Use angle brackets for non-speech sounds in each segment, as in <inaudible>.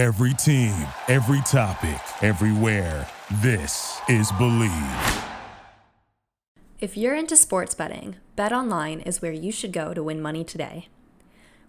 Every team, every topic, everywhere. This is Bleav. If you're into sports betting, BetOnline is where you should go to win money today.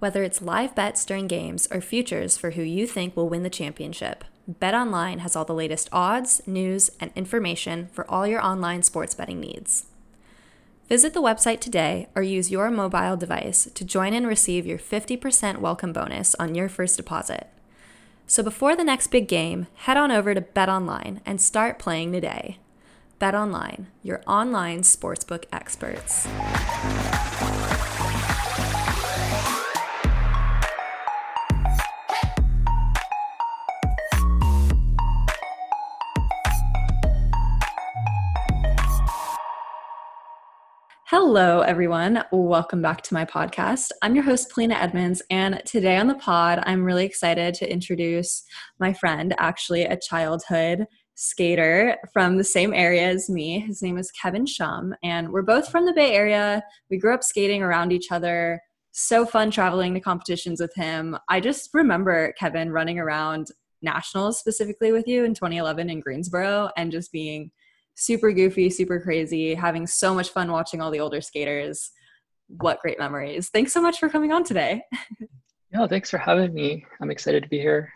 Whether it's live bets during games or futures for who you think will win the championship, BetOnline has all the latest odds, news, and information for all your online sports betting needs. Visit the website today or use your mobile device to join and receive your 50% welcome bonus on your first deposit. So before the next big game, head on over to BetOnline and start playing today. BetOnline, your online sportsbook experts. Hello, everyone. Welcome back to my podcast. I'm your host, Polina Edmunds, and today on the pod, I'm really excited to introduce my friend, actually a childhood skater from the same area as me. His name is Kevin Shum, and we're both from the Bay Area. We grew up skating around each other. So fun traveling to competitions with him. I just remember Kevin running around nationals specifically with you in 2011 in Greensboro and just being super goofy, super crazy, having so much fun watching all the older skaters. What great memories. Thanks so much for coming on today. <laughs> Yeah, thanks for having me. I'm excited to be here.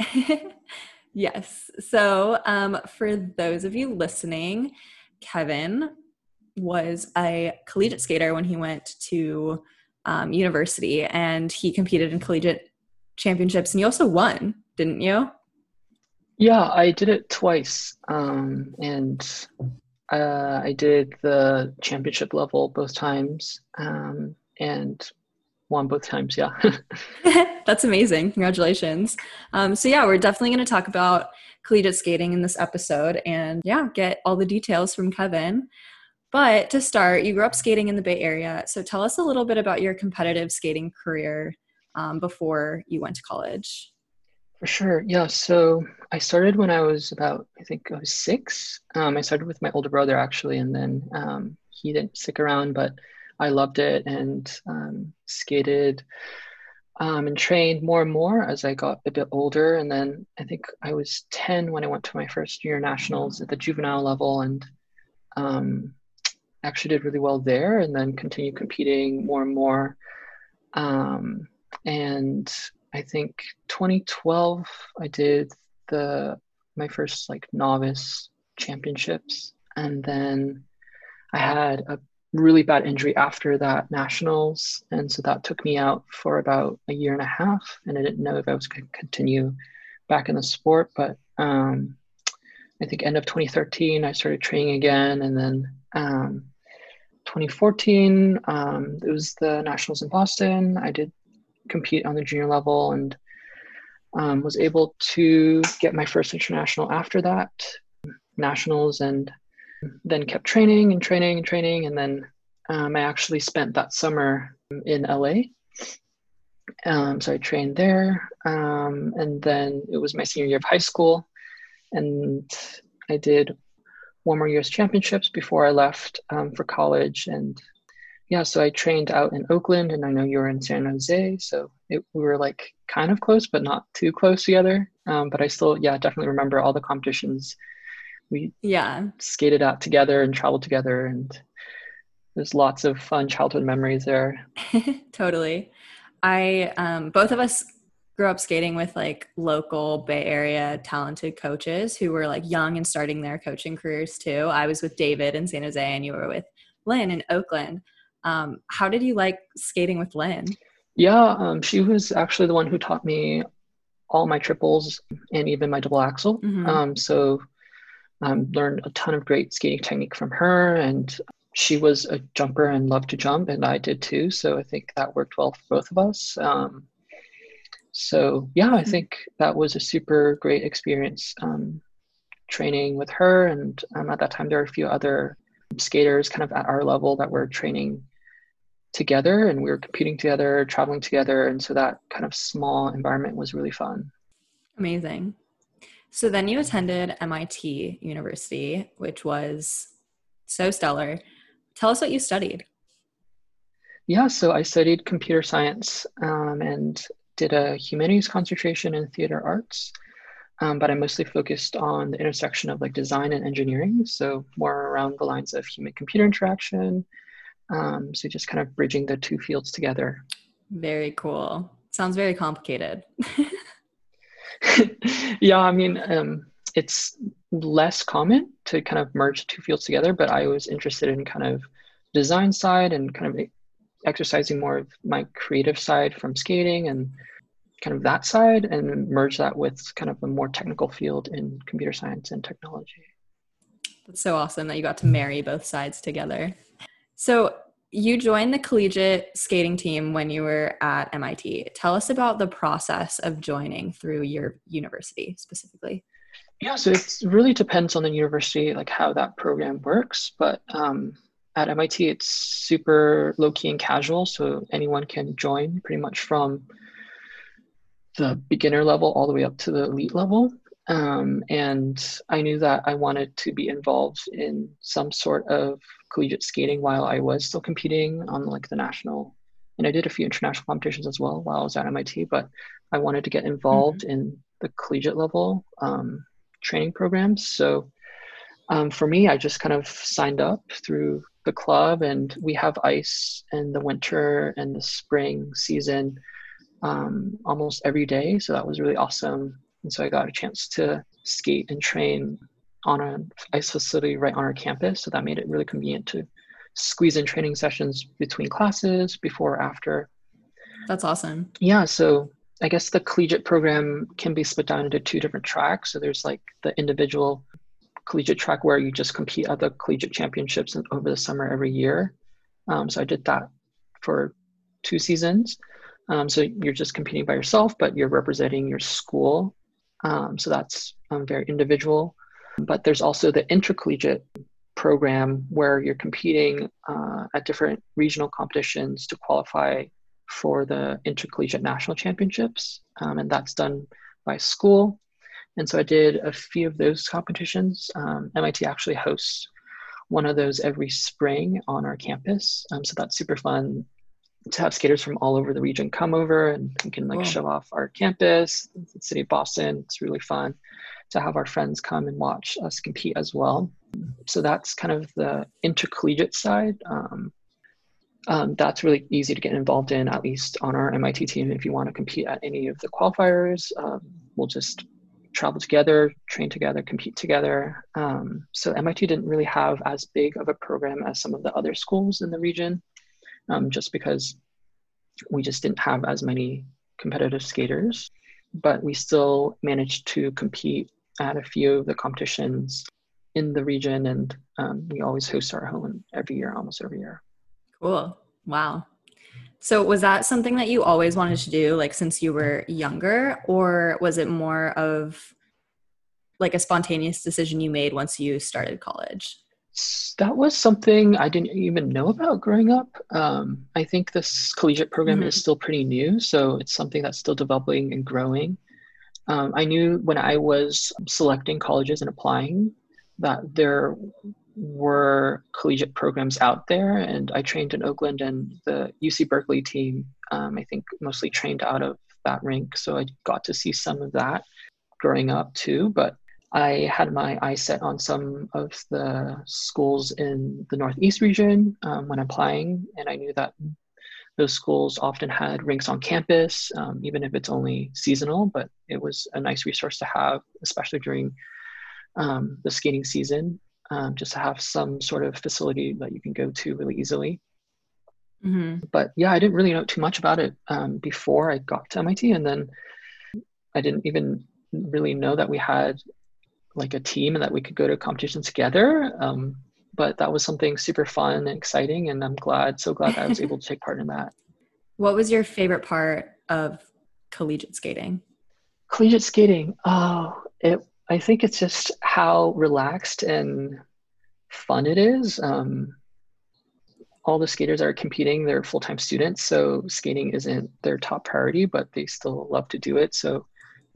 <laughs> Yes. So, um, for those of you listening, Kevin was a collegiate skater when he went to um, university and he competed in collegiate championships and you also won, didn't you? Yeah, I did it twice. Um, and uh, I did the championship level both times um, and won both times. Yeah. <laughs> <laughs> That's amazing. Congratulations. Um, so, yeah, we're definitely going to talk about collegiate skating in this episode and, yeah, get all the details from Kevin. But to start, you grew up skating in the Bay Area. So, tell us a little bit about your competitive skating career um, before you went to college. For sure. Yeah. So, I started when I was about, I think I was six. Um, I started with my older brother, actually, and then um, he didn't stick around, but I loved it and um, skated um, and trained more and more as I got a bit older. And then I think I was 10 when I went to my first junior nationals at the juvenile level and um, actually did really well there and then continued competing more and more. Um, and I think 2012, I did the my first like novice championships. And then I had a really bad injury after that nationals. And so that took me out for about a year and a half. And i didn't know if i was going to continue back in the sport. But um, i think end of 2013 i started training again. And then um, 2014 um, it was the nationals in boston. I did compete on the junior level and um, was able to get my first international after that nationals and then kept training and training and training. And then um, I actually spent that summer in LA. Um, so I trained there. Um, and then it was my senior year of high school. And I did one more year's championships before I left um, for college. And yeah, so I trained out in Oakland, and I know you were in San Jose. So it, we were like kind of close, but not too close together. Um, but I still, yeah, definitely remember all the competitions. We yeah. skated out together and traveled together and there's lots of fun childhood memories there. <laughs> Totally. I um, both of us grew up skating with like local bay area talented coaches who were like young and starting their coaching careers too. I was with david in san jose and you were with lynn in oakland um, how did you like skating with lynn yeah um, she was actually the one who taught me all my triples and even my double axel mm-hmm. um, so um, learned a ton of great skating technique from her and she was a jumper and loved to jump and i did too so i think that worked well for both of us um, so yeah i mm-hmm. think that was a super great experience um, training with her and um, at that time there were a few other skaters kind of at our level that were training together and we were competing together traveling together and so that kind of small environment was really fun amazing so then you attended MIT University, which was so stellar. Tell us what you studied. Yeah, so I studied computer science, um, and did a humanities concentration in theater arts, um, but I mostly focused on the intersection of like design and engineering. So more around the lines of human computer interaction. Um, so just kind of bridging the two fields together. Very cool. Sounds very complicated. <laughs> yeah, I mean, um, it's less common to kind of merge two fields together, but I was interested in kind of design side and kind of exercising more of my creative side from skating and kind of that side and merge that with kind of a more technical field in computer science and technology. That's so awesome that you got to marry both sides together. So, you joined the collegiate skating team when you were at MIT. Tell us about the process of joining through your university specifically. Yeah, so it really depends on the university, like how that program works. But um, at MIT, it's super low key and casual, so anyone can join pretty much from the beginner level all the way up to the elite level. Um, and I knew that I wanted to be involved in some sort of collegiate skating while I was still competing on like the national, and I did a few international competitions as well while I was at MIT. But I wanted to get involved mm-hmm. in the collegiate level um, training programs. So um, for me, I just kind of signed up through the club, and we have ice in the winter and the spring season um, almost every day. So that was really awesome. And so I got a chance to skate and train on an ice facility right on our campus. So that made it really convenient to squeeze in training sessions between classes, before or after. That's awesome. Yeah. So I guess the collegiate program can be split down into two different tracks. So there's like the individual collegiate track where you just compete at the collegiate championships over the summer every year. Um, so I did that for two seasons. Um, so you're just competing by yourself, but you're representing your school. Um, so that's um, very individual. But there's also the intercollegiate program where you're competing uh, at different regional competitions to qualify for the intercollegiate national championships. Um, and that's done by school. And so I did a few of those competitions. MIT um, actually hosts one of those every spring on our campus. Um, so that's super fun to have skaters from all over the region come over and we can like show off our campus, the city of Boston. It's really fun to have our friends come and watch us compete as well. So that's kind of the intercollegiate side. Um, um, that's really easy to get involved in, at least on our MIT team. If you want to compete at any of the qualifiers, um, we'll just travel together, train together, compete together. Um, so MIT didn't really have as big of a program as some of the other schools in the region um, just because we just didn't have as many competitive skaters. But we still managed to compete at a few of the competitions in the region, and um, we always host our own every year, almost every year. Cool. Wow. So, was that something that you always wanted to do, like since you were younger, or was it more of like a spontaneous decision you made once you started college? That was something I didn't even know about growing up. Um, I think this collegiate program mm-hmm. is still pretty new, so it's something that's still developing and growing. Um, I knew when I was selecting colleges and applying that there were collegiate programs out there, and I trained in Oakland, and the UC Berkeley team, um, I think, mostly trained out of that rink, so I got to see some of that growing up too. But I had my eyes set on some of the schools in the Northeast region um, when applying, and I knew that those schools often had rinks on campus, um, even if it's only seasonal, but it was a nice resource to have, especially during um, the skating season, um, just to have some sort of facility that you can go to really easily. Mm-hmm. But yeah, I didn't really know too much about it um, before I got to MIT, and then I didn't even really know that we had like a team and that we could go to competitions together. Um, but that was something super fun and exciting, and I'm glad, so glad I was able to take part in that. <laughs> What was your favorite part of collegiate skating? Collegiate skating, oh, it. I think it's just how relaxed and fun it is. Um, all the skaters are competing; they're full-time students, so skating isn't their top priority, but they still love to do it. So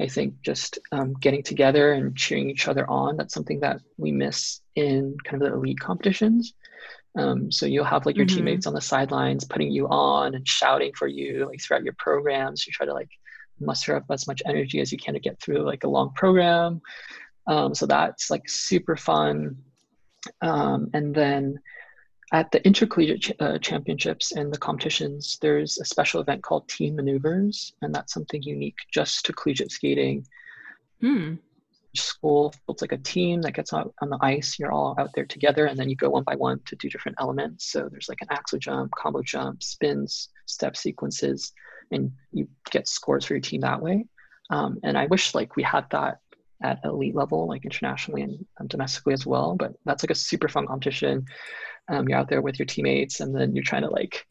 I think just um, getting together and cheering each other on, that's something that we miss in kind of the elite competitions. Um, so you'll have like your mm-hmm. teammates on the sidelines putting you on and shouting for you like throughout your programs. You try to like muster up as much energy as you can to get through like a long program. Um, so that's like super fun. Um, and then at the intercollegiate ch- uh, championships and the competitions, there's a special event called team maneuvers, and that's something unique just to collegiate skating. Hmm. School builds like a team that gets out on the ice. You're all out there together, and then you go one by one to do different elements. So there's like an axel jump, combo jump, spins, step sequences, and you get scores for your team that way. Um, and I wish like we had that at elite level, like internationally and domestically as well. But that's like a super fun competition. Um, you're out there with your teammates, and then you're trying to like,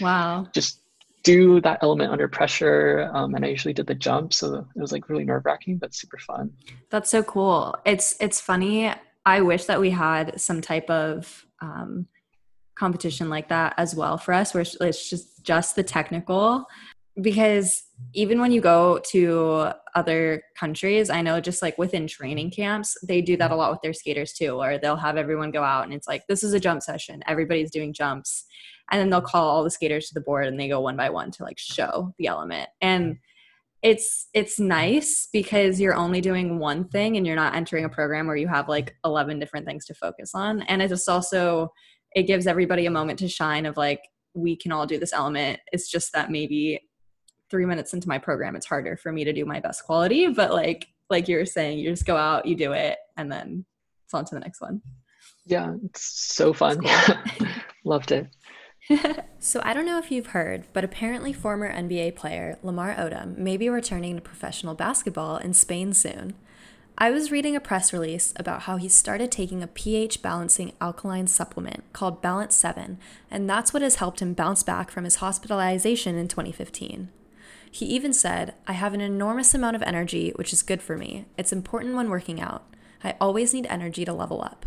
wow, just do that element under pressure. Um, and I usually did the jump, so it was like really nerve wracking, but super fun. That's so cool. It's it's funny. I wish that we had some type of um, competition like that as well for us, where it's just just the technical because even when you go to other countries, I know just like within training camps, they do that a lot with their skaters too, or they'll have everyone go out and it's like, this is a jump session. Everybody's doing jumps. And then they'll call all the skaters to the board and they go one by one to like show the element. And it's it's nice because you're only doing one thing and you're not entering a program where you have like 11 different things to focus on and it just also it gives everybody a moment to shine of like we can all do this element it's just that maybe three minutes into my program it's harder for me to do my best quality but like like you were saying you just go out you do it and then it's on to the next one yeah it's so fun cool. <laughs> loved it <laughs> so I don't know if you've heard, but apparently former NBA player Lamar Odom may be returning to professional basketball in Spain soon. I was reading a press release about how he started taking a pH balancing alkaline supplement called Balance 7, and that's what has helped him bounce back from his hospitalization in 2015. He even said, I have an enormous amount of energy, which is good for me. It's important when working out. I always need energy to level up.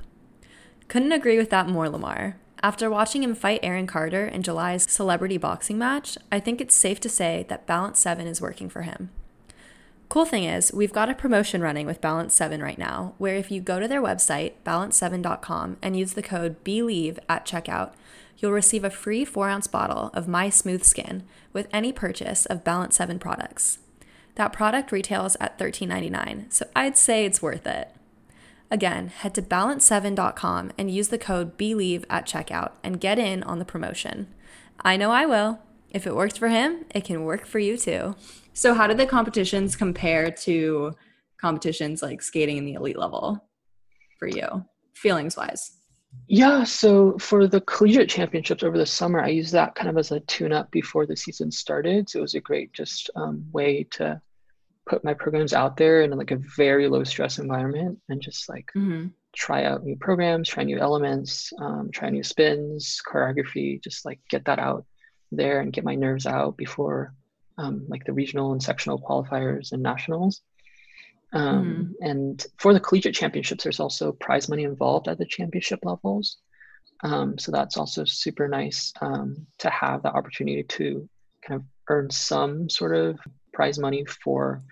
Couldn't agree with that more, Lamar. After watching him fight Aaron Carter in July's celebrity boxing match, I think it's safe to say that Balance 7 is working for him. Cool thing is, we've got a promotion running with Balance 7 right now, where if you go to their website, balance7.com, and use the code BELIEVE at checkout, you'll receive a free 4 ounce bottle of My Smooth Skin with any purchase of Balance 7 products. That product retails at $13.99, so I'd say it's worth it. Again, head to balance7.com and use the code BELIEVE at checkout and get in on the promotion. I know I will. If it worked for him, it can work for you too. So, how did the competitions compare to competitions like skating in the elite level for you, feelings wise? Yeah, so for the collegiate championships over the summer, I used that kind of as a tune up before the season started. So it was a great just um, way to put my programs out there in like a very low stress environment and just like mm-hmm. try out new programs, try new elements, um, try new spins, choreography, just like get that out there and get my nerves out before um, like the regional and sectional qualifiers and nationals. Um, mm. And for the collegiate championships, there's also prize money involved at the championship levels. Um, so that's also super nice um, to have the opportunity to kind of earn some sort of prize money for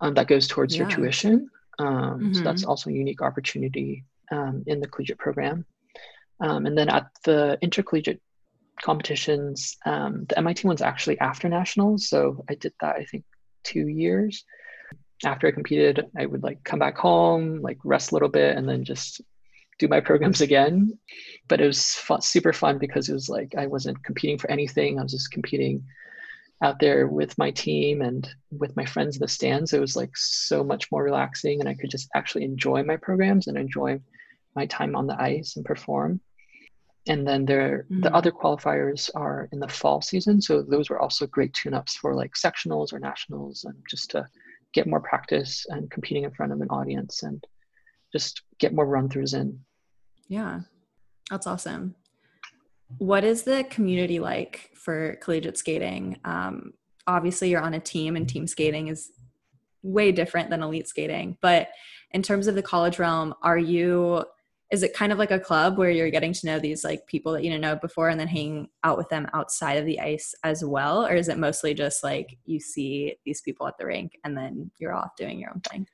um, that goes towards yeah. your tuition. Mm-hmm. So that's mm-hmm. also a unique opportunity um, in the collegiate program. Um, and then at the intercollegiate competitions, the MIT one's actually after nationals. So I did that, I think, two years after I competed, I would like come back home, like rest a little bit, and then just do my <laughs> programs again. But it was fun, super fun because it was like I wasn't competing for anything. I was just competing out there with my team and with my friends in the stands. It was like so much more relaxing, and I could just actually enjoy my programs and enjoy my time on the ice and perform. And then there, mm-hmm. the other qualifiers are in the fall season, so those were also great tune-ups for like sectionals or nationals, and just to get more practice and competing in front of an audience and just get more run throughs in. Yeah, that's awesome. What is the community like for collegiate skating? Um, obviously, you're on a team, and team skating is way different than elite skating. But in terms of the college realm, are you is it kind of like a club where you're getting to know these like people that you didn't know before and then hanging out with them outside of the ice as well? Or is it mostly just like you see these people at the rink and then you're off doing your own thing?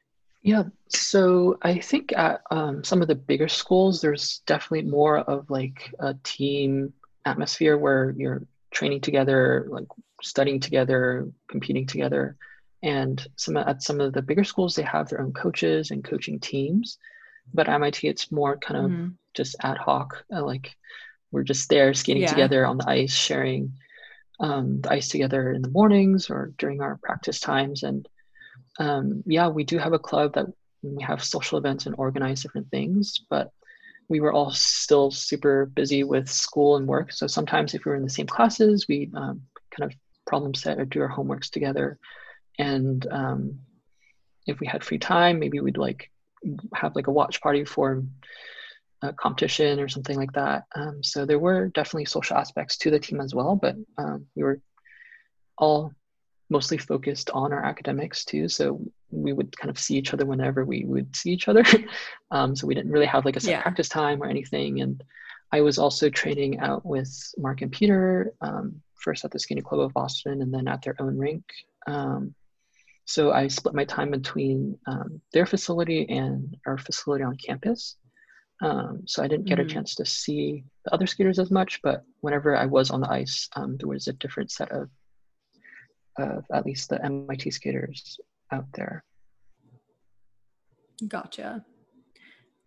Yeah. So i think at um, some of the bigger schools there's definitely more of like a team atmosphere where you're training together like studying together competing together. And some at some of the bigger schools they have their own coaches and coaching teams but mit it's more kind of mm-hmm. just ad hoc uh, like we're just there skating yeah. together on the ice sharing um, the ice together in the mornings or during our practice times and um, yeah we do have a club that we have social events and organize different things but we were all still super busy with school and work so sometimes if we were in the same classes we um, kind of problem set or do our homeworks together and um, if we had free time maybe we'd like have like a watch party for a competition or something like that. Um, so there were definitely social aspects to the team as well but um, we were all mostly focused on our academics too. So we would kind of see each other whenever we would see each other. <laughs> Um, so we didn't really have like a set yeah. practice time or anything. And i was also training out with mark and peter um, first at the skating club of boston and then at their own rink. Um, so I split my time between um, their facility and our facility on campus. Um, so I didn't get mm-hmm. a chance to see the other skaters as much, but whenever I was on the ice, um, there was a different set of, of at least the MIT skaters out there. Gotcha.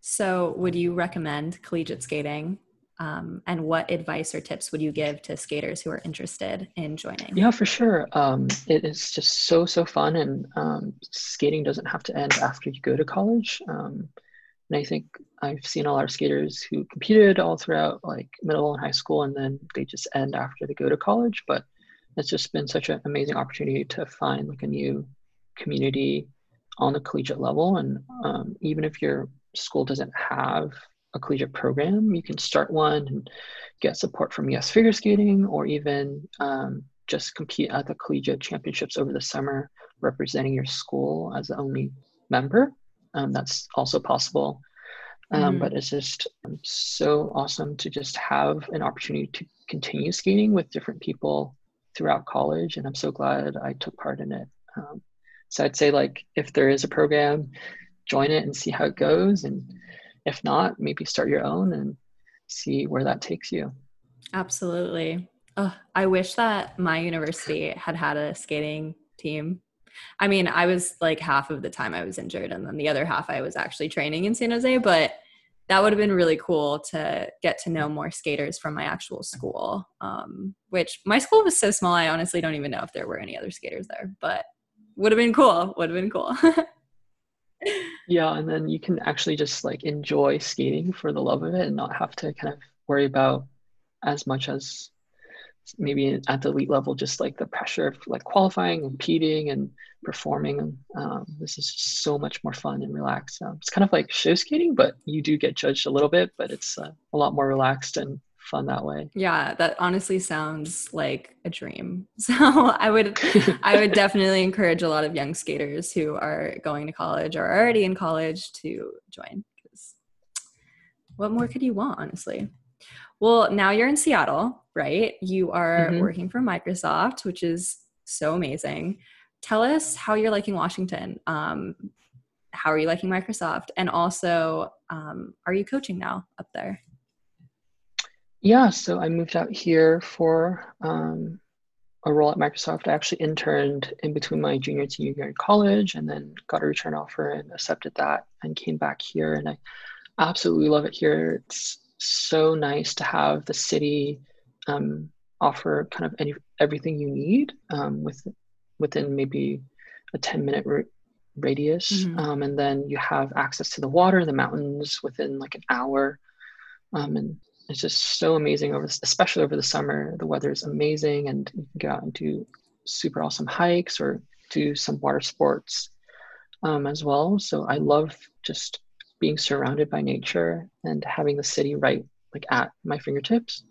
So, would you recommend collegiate skating um, and what advice or tips would you give to skaters who are interested in joining? Yeah, for sure. Um, it is just so so fun, and um, skating doesn't have to end after you go to college. Um, and I think I've seen a lot of skaters who competed all throughout like middle and high school, and then they just end after they go to college. But it's just been such an amazing opportunity to find like a new community on the collegiate level, and um, even if your school doesn't have a collegiate program, you can start one and get support from US Figure Skating or even um, just compete at the collegiate championships over the summer representing your school as the only member. Um, that's also possible. Um, mm But it's just so awesome to just have an opportunity to continue skating with different people throughout college. And I'm so glad I took part in it. Um, so I'd say, like, if there is a program, join it and see how it goes. And if not, maybe start your own and see where that takes you. Absolutely. Oh, I wish that my university had had a skating team. I mean, I was like half of the time I was injured, and then the other half I was actually training in San Jose. But that would have been really cool to get to know more skaters from my actual school. Um, which my school was so small, I honestly don't even know if there were any other skaters there. But would have been cool. Would have been cool. <laughs> yeah and then you can actually just like enjoy skating for the love of it and not have to kind of worry about as much as maybe at the elite level just like the pressure of like qualifying competing and performing. Um, this is so much more fun and relaxed. Um, it's kind of like show skating but you do get judged a little bit but it's uh, a lot more relaxed and fun that way. Yeah, that honestly sounds like a dream. <laughs> So I would I would definitely encourage a lot of young skaters who are going to college or already in college to join because what more could you want, honestly? Well, now you're in Seattle, right? You are mm-hmm. working for Microsoft, which is so amazing. Tell us how you're liking Washington. Um, how are you liking Microsoft? And also, um, are you coaching now up there? Yeah, so I moved out here for um, a role at Microsoft. I actually interned in between my junior and senior year in college and then got a return offer and accepted that and came back here. And I absolutely love it here. It's so nice to have the city um, offer kind of any everything you need um, with within maybe a 10 minute r- radius. Mm-hmm. Um, and then you have access to the water the mountains within like an hour. Um, and it's just so amazing over especially over the summer. The weather is amazing and you can go out and do super awesome hikes or do some water sports um, as well. So i love just being surrounded by nature and having the city right like at my fingertips.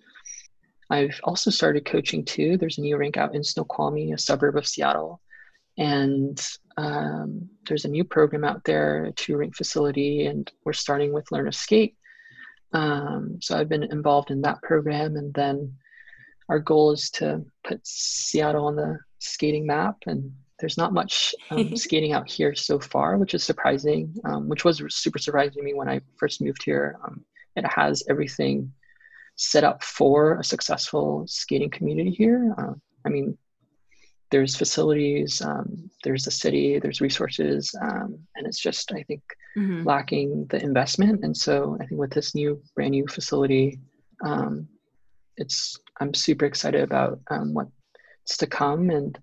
I've also started coaching too. There's a new rink out in snoqualmie a suburb of seattle. And um, there's a new program out there a two rink facility and we're starting with learn to skate um, so I've been involved in that program, and then our goal is to put Seattle on the skating map. And there's not much um, <laughs> skating out here so far, which is surprising. Um, which was super surprising to me when I first moved here. Um, it has everything set up for a successful skating community here. Uh, I mean, there's facilities, um, there's a city, there's resources, um, and it's just I think mm-hmm. lacking the investment. And so I think with this new brand new facility, um, it's I'm super excited about um, what's to come and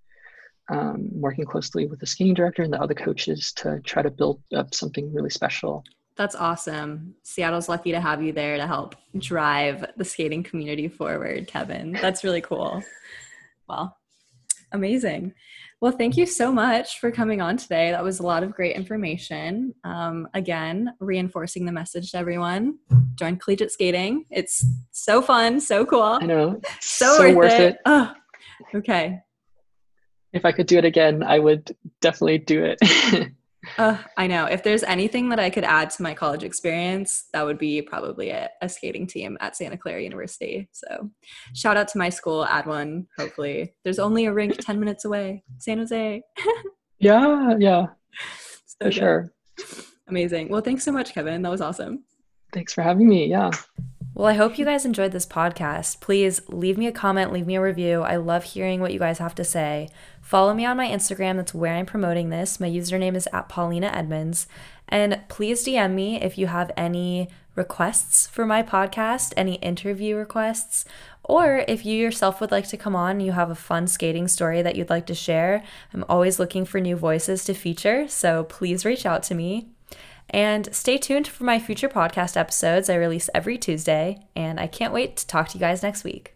um, working closely with the skating director and the other coaches to try to build up something really special. That's awesome. Seattle's lucky to have you there to help drive the skating community forward, Kevin. That's really cool. Well, amazing. Well, thank you so much for coming on today. That was a lot of great information. Um, again, reinforcing the message to everyone join collegiate skating. It's so fun, so cool. I know. So, so worth, worth, it. it. Oh, okay. If I could do it again, I would definitely do it. <laughs> Uh, I know. If there's anything that I could add to my college experience, that would be probably a, a, skating team at Santa Clara University. So, shout out to my school, add one. Hopefully, there's only a rink 10 minutes away, San Jose. <laughs> yeah, yeah, so for sure. Amazing. Well, thanks so much, Kevin. That was awesome. Thanks for having me. Yeah. Well, I hope you guys enjoyed this podcast. Please leave me a comment, leave me a review. I love hearing what you guys have to say. Follow me on my Instagram, that's where I'm promoting this. My username is at Polina Edmunds. And please DM me if you have any requests for my podcast, any interview requests, or if you yourself would like to come on, you have a fun skating story that you'd like to share. I'm always looking for new voices to feature, so please reach out to me. And stay tuned for my future podcast episodes. I release every Tuesday, and I can't wait to talk to you guys next week.